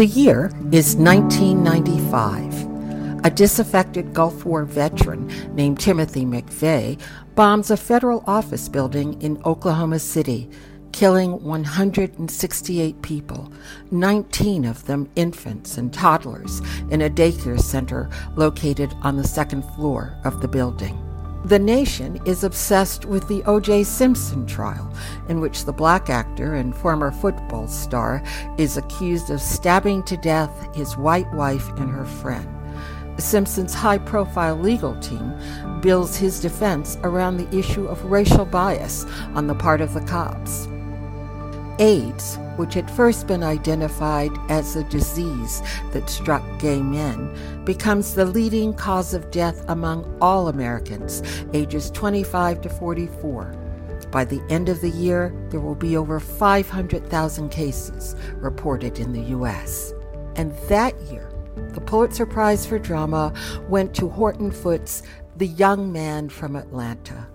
The year is 1995. A disaffected Gulf War veteran named Timothy McVeigh bombs a federal office building in Oklahoma City, killing 168 people, 19 of them infants and toddlers, in a daycare center located on the second floor of the building. The nation is obsessed with the O.J. Simpson trial, in which the black actor and former football star is accused of stabbing to death his white wife and her friend. Simpson's high profile legal team builds his defense around the issue of racial bias on the part of the cops. AIDS, which had first been identified as a disease that struck gay men, becomes the leading cause of death among all Americans ages 25 to 44. By the end of the year, there will be over 500,000 cases reported in the U.S. And that year, the Pulitzer Prize for Drama went to Horton Foote's The Young Man from Atlanta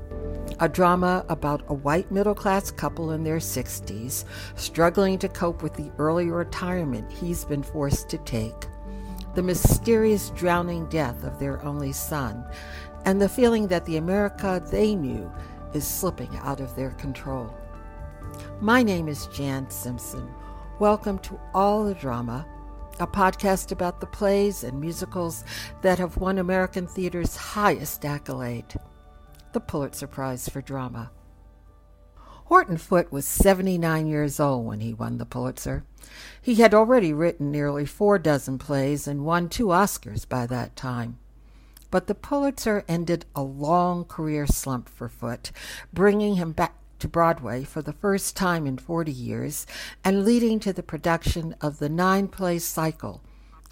a drama about a white middle class couple in their 60s struggling to cope with the early retirement he's been forced to take, the mysterious drowning death of their only son, and the feeling that the America they knew is slipping out of their control. My name is Jan Simpson. Welcome to All the Drama, a podcast about the plays and musicals that have won American theater's highest accolade the Pulitzer Prize for Drama. Horton Foote was 79 years old when he won the Pulitzer. He had already written nearly four dozen plays and won two Oscars by that time. But the Pulitzer ended a long career slump for Foote, bringing him back to Broadway for the first time in 40 years and leading to the production of the nine play cycle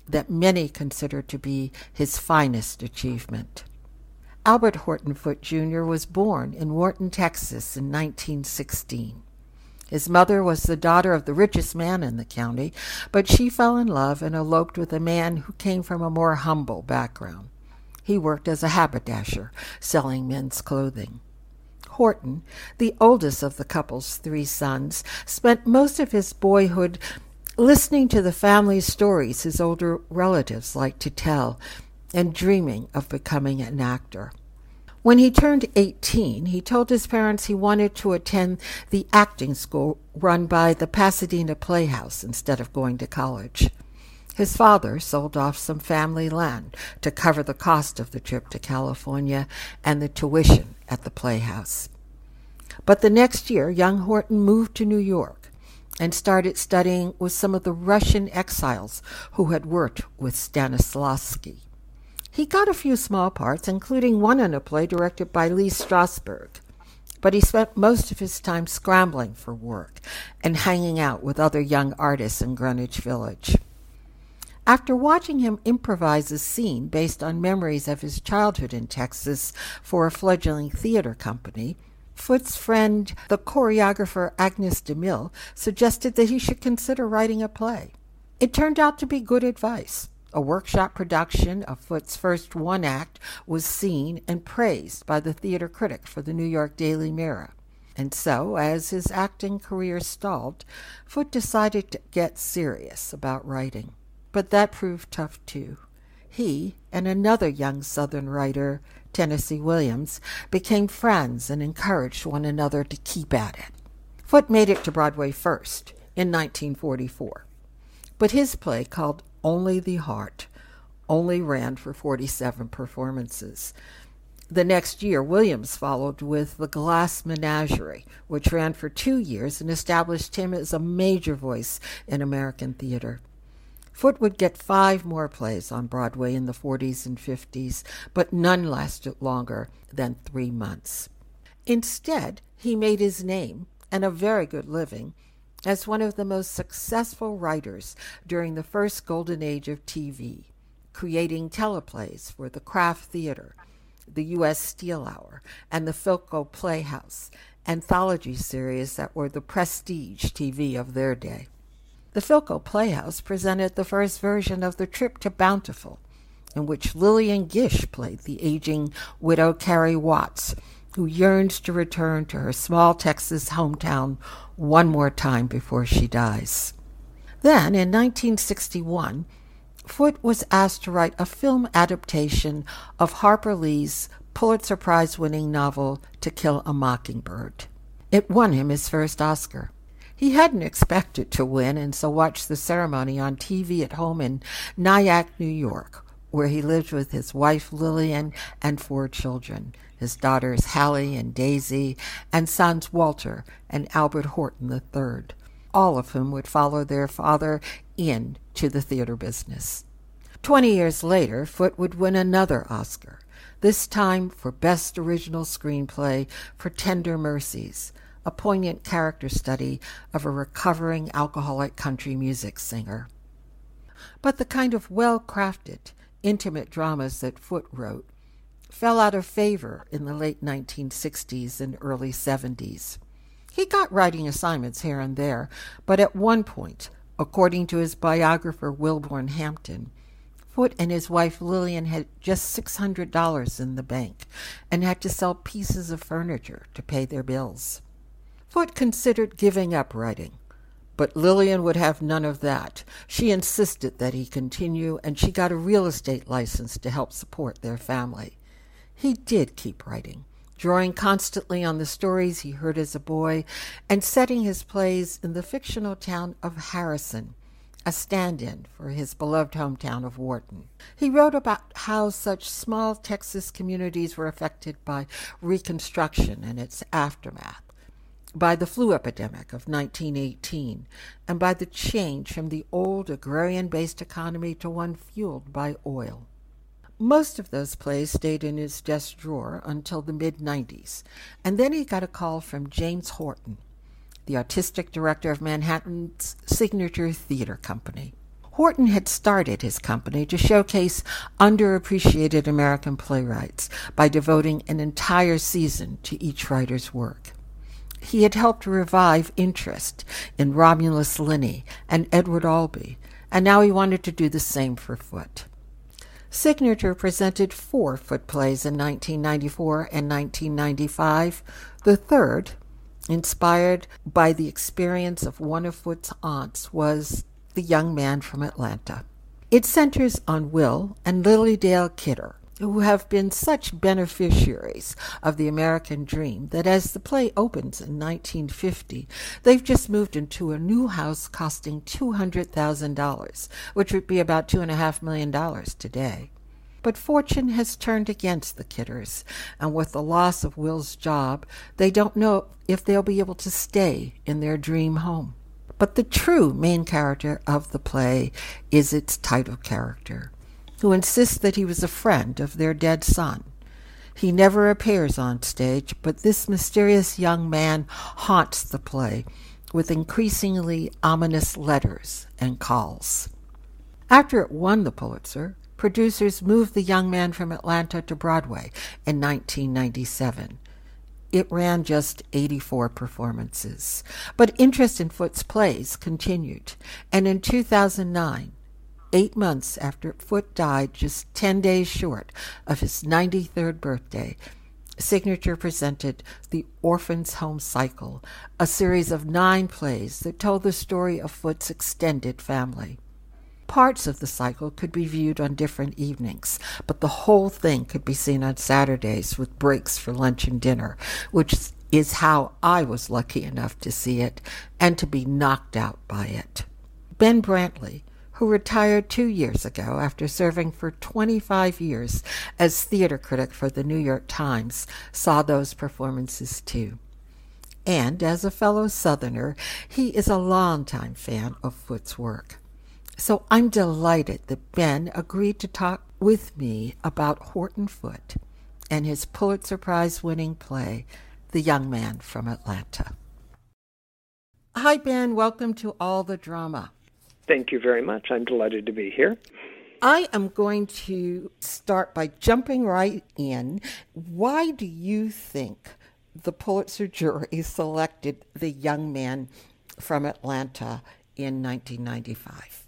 that many consider to be his finest achievement. Albert Horton Foote Jr. was born in Wharton, Texas in 1916. His mother was the daughter of the richest man in the county, but she fell in love and eloped with a man who came from a more humble background. He worked as a haberdasher, selling men's clothing. Horton, the oldest of the couple's three sons, spent most of his boyhood listening to the family stories his older relatives liked to tell and dreaming of becoming an actor. When he turned 18, he told his parents he wanted to attend the acting school run by the Pasadena Playhouse instead of going to college. His father sold off some family land to cover the cost of the trip to California and the tuition at the Playhouse. But the next year, young Horton moved to New York and started studying with some of the Russian exiles who had worked with Stanislavski. He got a few small parts, including one in a play directed by Lee Strasberg. But he spent most of his time scrambling for work and hanging out with other young artists in Greenwich Village. After watching him improvise a scene based on memories of his childhood in Texas for a fledgling theater company, Foote's friend, the choreographer Agnes DeMille, suggested that he should consider writing a play. It turned out to be good advice. A workshop production of Foote's first one act was seen and praised by the theater critic for the New York Daily Mirror. And so, as his acting career stalled, Foote decided to get serious about writing. But that proved tough too. He and another young Southern writer, Tennessee Williams, became friends and encouraged one another to keep at it. Foote made it to Broadway first in 1944. But his play, called only the Heart, only ran for 47 performances. The next year, Williams followed with The Glass Menagerie, which ran for two years and established him as a major voice in American theater. Foote would get five more plays on Broadway in the 40s and 50s, but none lasted longer than three months. Instead, he made his name and a very good living as one of the most successful writers during the first golden age of TV, creating teleplays for the Kraft Theater, the U.S. Steel Hour, and the Philco Playhouse, anthology series that were the prestige TV of their day. The Philco Playhouse presented the first version of The Trip to Bountiful, in which Lillian Gish played the aging widow Carrie Watts who yearns to return to her small Texas hometown one more time before she dies. Then, in 1961, Foote was asked to write a film adaptation of Harper Lee's Pulitzer Prize winning novel To Kill a Mockingbird. It won him his first Oscar. He hadn't expected to win, and so watched the ceremony on TV at home in Nyack, New York, where he lived with his wife Lillian and four children his daughters Hallie and Daisy, and sons Walter and Albert Horton III, all of whom would follow their father into the theater business. Twenty years later, Foote would win another Oscar, this time for Best Original Screenplay for Tender Mercies, a poignant character study of a recovering alcoholic country music singer. But the kind of well crafted, intimate dramas that Foote wrote fell out of favor in the late 1960s and early 70s. He got writing assignments here and there, but at one point, according to his biographer Wilborn Hampton, Foote and his wife Lillian had just $600 in the bank and had to sell pieces of furniture to pay their bills. Foote considered giving up writing, but Lillian would have none of that. She insisted that he continue, and she got a real estate license to help support their family. He did keep writing, drawing constantly on the stories he heard as a boy and setting his plays in the fictional town of Harrison, a stand in for his beloved hometown of Wharton. He wrote about how such small Texas communities were affected by Reconstruction and its aftermath, by the flu epidemic of 1918, and by the change from the old agrarian based economy to one fueled by oil. Most of those plays stayed in his desk drawer until the mid 90s, and then he got a call from James Houghton, the artistic director of Manhattan's signature theater company. Houghton had started his company to showcase underappreciated American playwrights by devoting an entire season to each writer's work. He had helped revive interest in Romulus Linney and Edward Albee, and now he wanted to do the same for Foote. Signature presented four Foote plays in 1994 and 1995. The third, inspired by the experience of one of Foote's aunts, was The Young Man from Atlanta. It centers on Will and Lily Dale Kidder, who have been such beneficiaries of the American dream that as the play opens in 1950, they've just moved into a new house costing $200,000, which would be about $2.5 million today. But fortune has turned against the Kidders, and with the loss of Will's job, they don't know if they'll be able to stay in their dream home. But the true main character of the play is its title character who insists that he was a friend of their dead son. He never appears on stage, but this mysterious young man haunts the play with increasingly ominous letters and calls. After it won the Pulitzer, producers moved The Young Man from Atlanta to Broadway in 1997. It ran just 84 performances, but interest in Foote's plays continued, and in 2009, eight months after Foote died, just 10 days short of his 93rd birthday, Signature presented The Orphan's Home Cycle, a series of nine plays that told the story of Foote's extended family. Parts of the cycle could be viewed on different evenings, but the whole thing could be seen on Saturdays with breaks for lunch and dinner, which is how I was lucky enough to see it and to be knocked out by it. Ben Brantley, who retired two years ago after serving for 25 years as theater critic for the New York Times, saw those performances too. And as a fellow Southerner, he is a longtime fan of Foote's work. So I'm delighted that Ben agreed to talk with me about Horton Foote and his Pulitzer Prize winning play, The Young Man from Atlanta. Hi, Ben. Welcome to All the Drama. Thank you very much. I'm delighted to be here. I am going to start by jumping right in. Why do you think the Pulitzer jury selected the young man from Atlanta in 1995?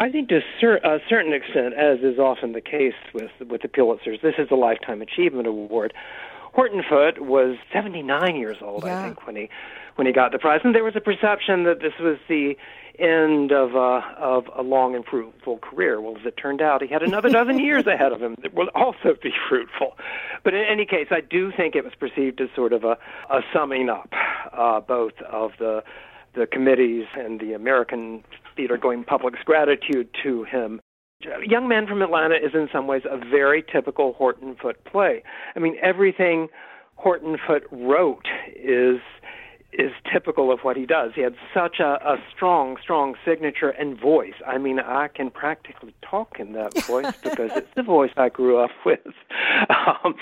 I think to a certain extent, as is often the case with with the Pulitzers, this is a lifetime achievement award. Horton Foote was 79 years old, yeah. I think, when he when he got the prize. And there was a perception that this was the end of a, of a long and fruitful career. Well, as it turned out, he had another dozen years ahead of him that will also be fruitful. But in any case, I do think it was perceived as sort of a, a summing up, uh, both of the the committees and the American theater going public's gratitude to him. Young Man from Atlanta is in some ways a very typical Horton Foote play. I mean, everything Horton Foote wrote is is typical of what he does. He had such a, a strong, strong signature and voice. I mean, I can practically talk in that voice because it's the voice I grew up with. Um,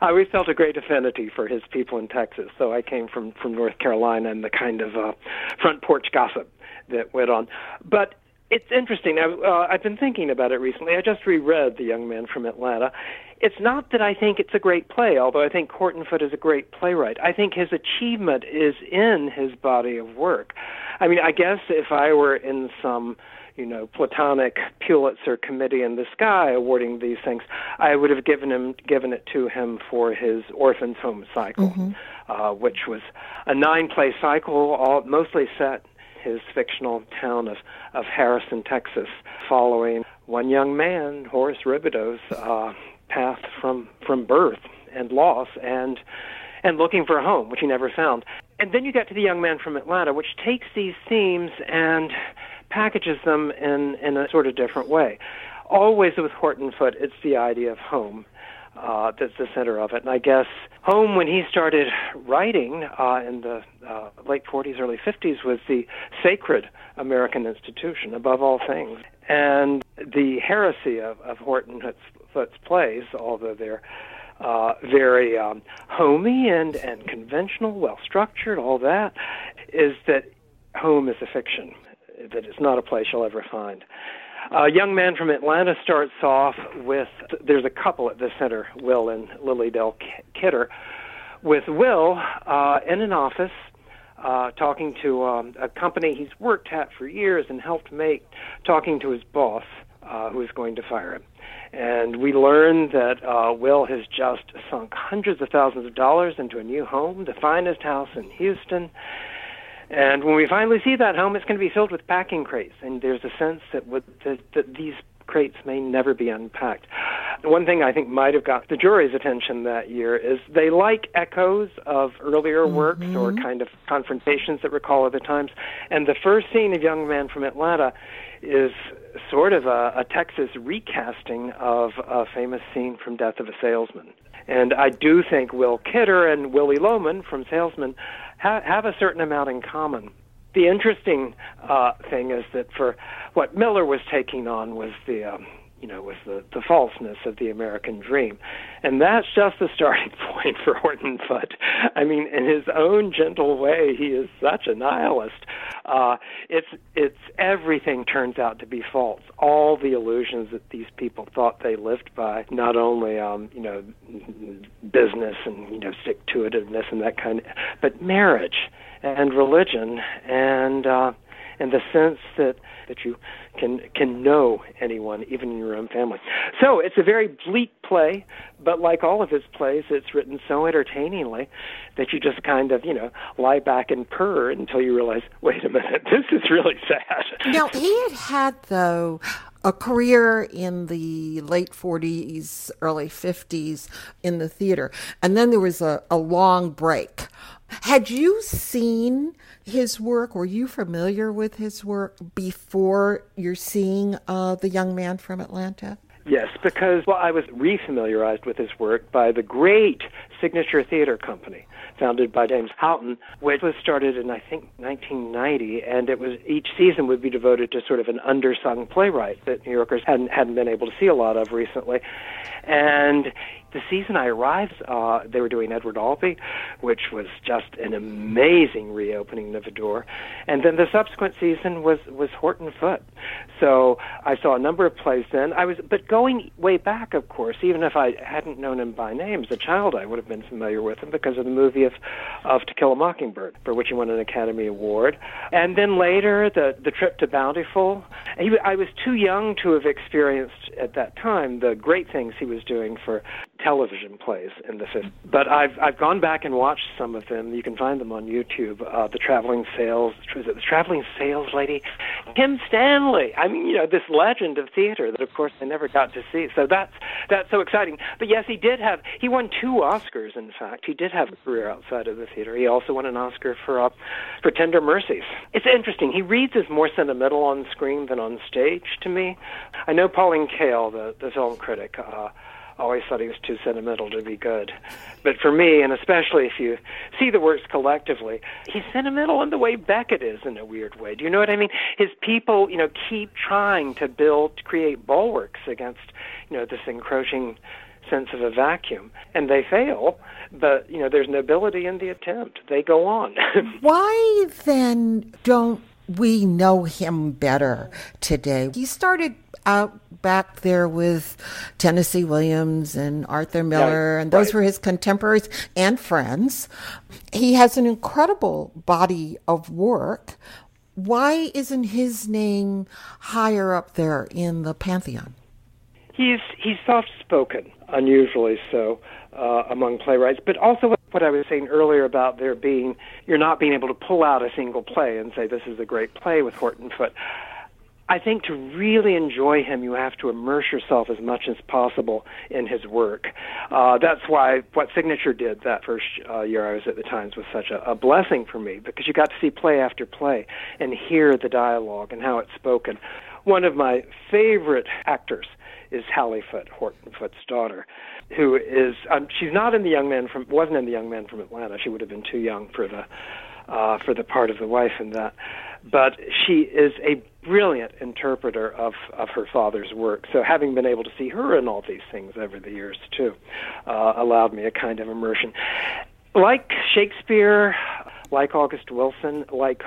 I always felt a great affinity for his people in Texas. So I came from from North Carolina and the kind of uh, front porch gossip that went on. But it's interesting. I've, uh, I've been thinking about it recently. I just reread The Young Man from Atlanta. It's not that I think it's a great play, although I think Horton Foote is a great playwright. I think his achievement is in his body of work. I mean, I guess if I were in some you know, platonic Pulitzer committee in the sky awarding these things, I would have given him given it to him for his Orphans Home cycle, mm-hmm. uh, which was a nine play cycle, all mostly set his fictional town of, of Harrison, Texas, following one young man, Horace Robedaux's uh, path from, from birth and loss and and looking for a home, which he never found. And then you get to the young man from Atlanta, which takes these themes and packages them in, in a sort of different way. Always with Horton Foote, it's the idea of home uh, that's the center of it. And I guess home, when he started writing uh, in the uh, late 40s, early 50s, was the sacred American institution above all things. And the heresy of, of Horton Foote's plays, although they're uh, very um, homey and, and conventional, well structured, all that, is that home is a fiction, that it's not a place you'll ever find. A young man from Atlanta starts off with there's a couple at the center, Will and Lily Dale Kidder, with Will uh, in an office uh, talking to um, a company he's worked at for years and helped make, talking to his boss uh, who is going to fire him. And we learn that uh, Will has just sunk hundreds of thousands of dollars into a new home, the finest house in Houston. And when we finally see that home, it's going to be filled with packing crates, and there's a sense that, with, that, that these crates may never be unpacked. One thing I think might have got the jury's attention that year is they like echoes of earlier mm-hmm. works or kind of confrontations that recall other times. And the first scene of Young Man from Atlanta is sort of a, a Texas recasting of a famous scene from Death of a Salesman. And I do think Will Kidder and Willy Loman from Salesman ha- have a certain amount in common. The interesting uh, thing is that for what Miller was taking on was the um, you know, was the, the falseness of the American dream. And that's just the starting point for Horton Foote. I mean, in his own gentle way, he is such a nihilist. Uh, it's, it's everything turns out to be false. All the illusions that these people thought they lived by, not only, um, you know, business and, you know, stick to itiveness and that kind of, but marriage and religion and, uh, and the sense that that you can can know anyone, even in your own family. So it's a very bleak play, but like all of his plays, it's written so entertainingly that you just kind of you know lie back and purr until you realize, wait a minute, this is really sad. Now he had had though a career in the late 40s, early 50s in the theater. And then there was a, a long break. Had you seen his work? Were you familiar with his work before you're seeing uh, The Young Man from Atlanta? Yes, because well, I was refamiliarized with his work by the great Signature Theater Company, founded by James Houghton, which was started in I think 1990, and it was each season would be devoted to sort of an undersung playwright that New Yorkers hadn't hadn't been able to see a lot of recently, and the season I arrived, uh, they were doing Edward Albee, which was just an amazing reopening of a door. And then the subsequent season was was Horton Foote. So I saw a number of plays then. I was, but going way back, of course, even if I hadn't known him by name as a child, I would have been familiar with him because of the movie of of To Kill a Mockingbird, for which he won an Academy Award. And then later, the the trip to Bountiful. He, I was too young to have experienced at that time the great things he was doing for television plays in the 50s. But I've I've gone back and watched some of them. You can find them on YouTube. Uh, the Traveling Sales, is it the Traveling Sales Lady, Kim Stanley. I mean, you know, this legend of theater that, of course, I never got to see. So that's that's so exciting. But yes, he did have he won two Oscars. In fact, he did have a career outside of the theater. He also won an Oscar for uh, for Tender Mercies. It's interesting. He reads as more sentimental on screen than on stage to me. I know Pauline Kael, the the film critic. Uh, always thought he was too sentimental to be good. But for me, and especially if you see the works collectively, he's sentimental in the way Beckett is in a weird way. Do you know what I mean? His people, you know, keep trying to build, create bulwarks against, you know, this encroaching sense of a vacuum, and they fail. But you know, there's nobility in the attempt. They go on. Why then don't we know him better today? He started out back there with Tennessee Williams and Arthur Miller, yeah, and those right. were his contemporaries and friends. He has an incredible body of work. Why isn't his name higher up there in the pantheon? He's he's soft spoken, unusually so uh, among playwrights, but also what I was saying earlier about there being you're not being able to pull out a single play and say this is a great play with Horton Foote. I think to really enjoy him, you have to immerse yourself as much as possible in his work. Uh, that's why what Signature did that first uh, year I was at the Times was such a, a blessing for me because you got to see play after play and hear the dialogue and how it's spoken. One of my favorite actors is Hallie Foote, Horton Foote's daughter, who is um, she's not in the young man from wasn't in the young man from Atlanta. She would have been too young for the uh, for the part of the wife in that but she is a brilliant interpreter of, of her father's work. So having been able to see her in all these things over the years too, uh, allowed me a kind of immersion. Like Shakespeare, like August Wilson, like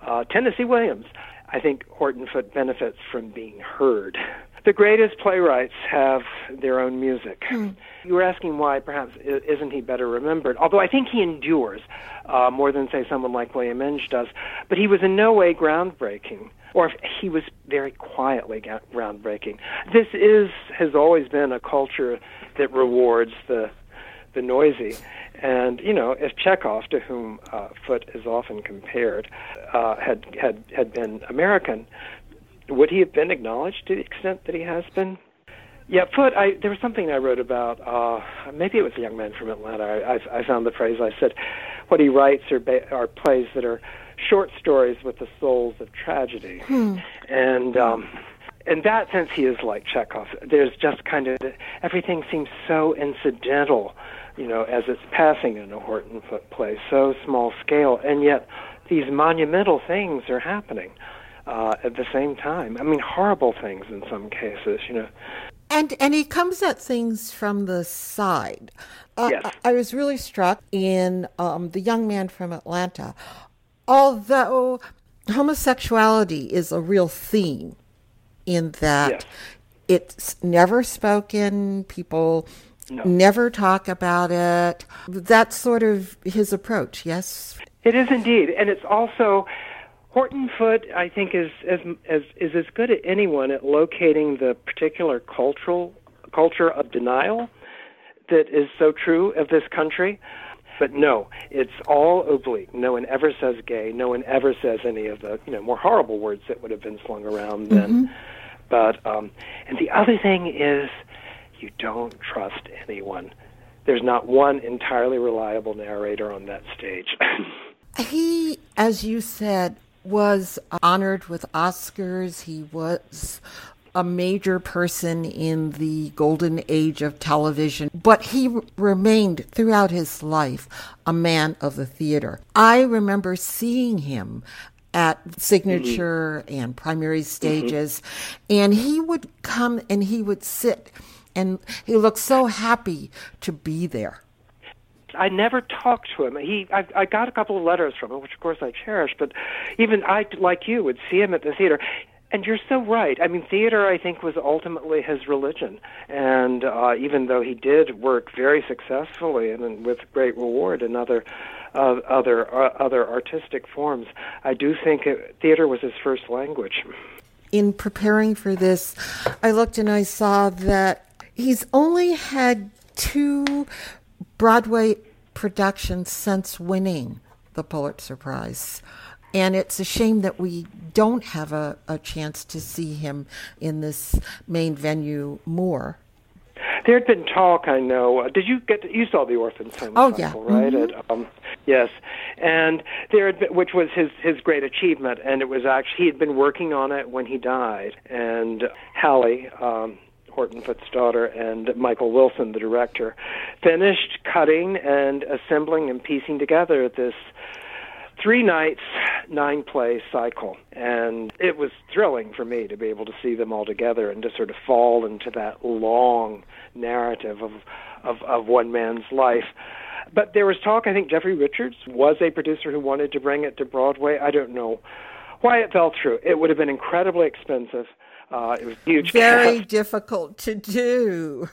uh, Tennessee Williams, I think Horton Foote benefits from being heard the greatest playwrights have their own music. Hmm. You were asking why perhaps isn't he better remembered? Although I think he endures uh, more than say someone like William Inge does. But he was in no way groundbreaking, or he was very quietly groundbreaking. This is has always been a culture that rewards the the noisy. And you know, if Chekhov, to whom uh, Foote is often compared, uh, had had had been American, would he have been acknowledged to the extent that he has been? Yeah, Foote. I, there was something I wrote about. Uh, maybe it was a young man from Atlanta. I, I, I found the phrase. I said, "What he writes are, ba- are plays that are short stories with the souls of tragedy," hmm. and um, in that sense, he is like Chekhov. There's just kind of everything seems so incidental, you know, as it's passing in a Horton Foote play, so small scale, and yet these monumental things are happening uh, at the same time. I mean, horrible things in some cases, you know. And and he comes at things from the side. Uh, yes. I, was really struck in um, the young man from Atlanta, although homosexuality is a real theme in that yes. it's never spoken. People no. never talk about it. That's sort of his approach. Yes. It is indeed, and it's also Horton Foote, I think, is as, as is as good as anyone at locating the particular cultural culture of denial that is so true of this country. But no, it's all oblique. No one ever says gay. No one ever says any of the you know more horrible words that would have been slung around then. Mm-hmm. But um, and the other thing is, you don't trust anyone. There's not one entirely reliable narrator on that stage. he, as you said, was honored with Oscars. He was a major person in the golden age of television, but he remained throughout his life a man of the theater. I remember seeing him at signature mm-hmm. and primary stages, mm-hmm. and he would come and he would sit and he looked so happy to be there. I never talked to him. He, I, I got a couple of letters from him, which of course I cherish. But even I, like you, would see him at the theater. And you're so right. I mean, theater, I think, was ultimately his religion. And uh, even though he did work very successfully and, with great reward in other uh, other uh, other artistic forms, I do think it, theater was his first language. In preparing for this, I looked and I saw that he's only had two Broadway productions since winning the Pulitzer Prize. And it's a shame that we don't have a, a chance to see him in this main venue more. There had been talk, I know. Uh, did you get? To, you saw the Orphans Home oh, yeah. right? Mm-hmm. At, um, yes, and there had been, which was his his great achievement, and it was actually he had been working on it when he died, and Hallie. Um, Horton daughter and Michael Wilson, the director, finished cutting and assembling and piecing together this three nights, nine play cycle. And it was thrilling for me to be able to see them all together and to sort of fall into that long narrative of, of, of one man's life. But there was talk, I think Jeffrey Richards was a producer who wanted to bring it to Broadway. I don't know why it fell through. It would have been incredibly expensive. Uh, it was huge. Very cast. difficult to do.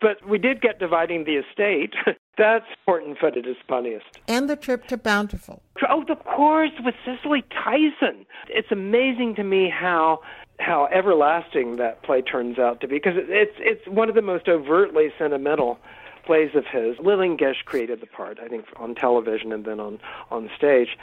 But we did get dividing the estate. That's important, Foote at his funniest. And the trip to Bountiful. Oh, of course, with Cicely Tyson. It's amazing to me how how everlasting that play turns out to be because it's it's one of the most overtly sentimental plays of his. Lillian Gish created the part, I think, on television and then on on stage.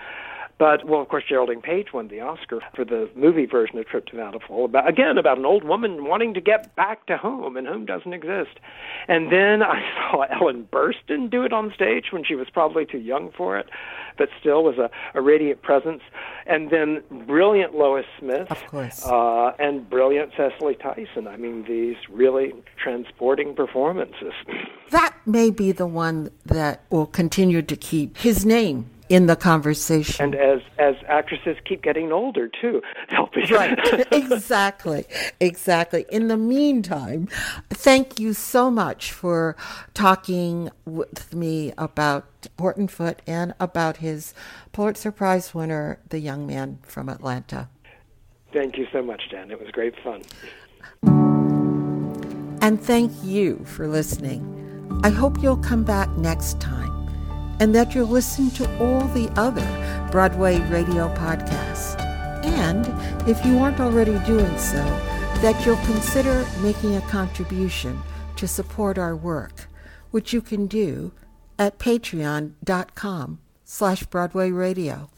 But well, of course, Geraldine Page won the Oscar for the movie version of Trip to Bountiful. About again about an old woman wanting to get back to home, and home doesn't exist. And then I saw Ellen Burstyn do it on stage when she was probably too young for it, but still was a, a radiant presence. And then brilliant Lois Smith, of course, uh, and brilliant Cicely Tyson. I mean, these really transporting performances. That may be the one that will continue to keep his name in the conversation. And as as actresses keep getting older too, they'll be right. exactly, exactly. In the meantime, thank you so much for talking with me about Horton Foote and about his Pulitzer Prize winner, the young man from Atlanta. Thank you so much, Dan. It was great fun. And thank you for listening. I hope you'll come back next time and that you'll listen to all the other Broadway radio podcasts. And if you aren't already doing so, that you'll consider making a contribution to support our work, which you can do at patreon.com slash Broadway Radio.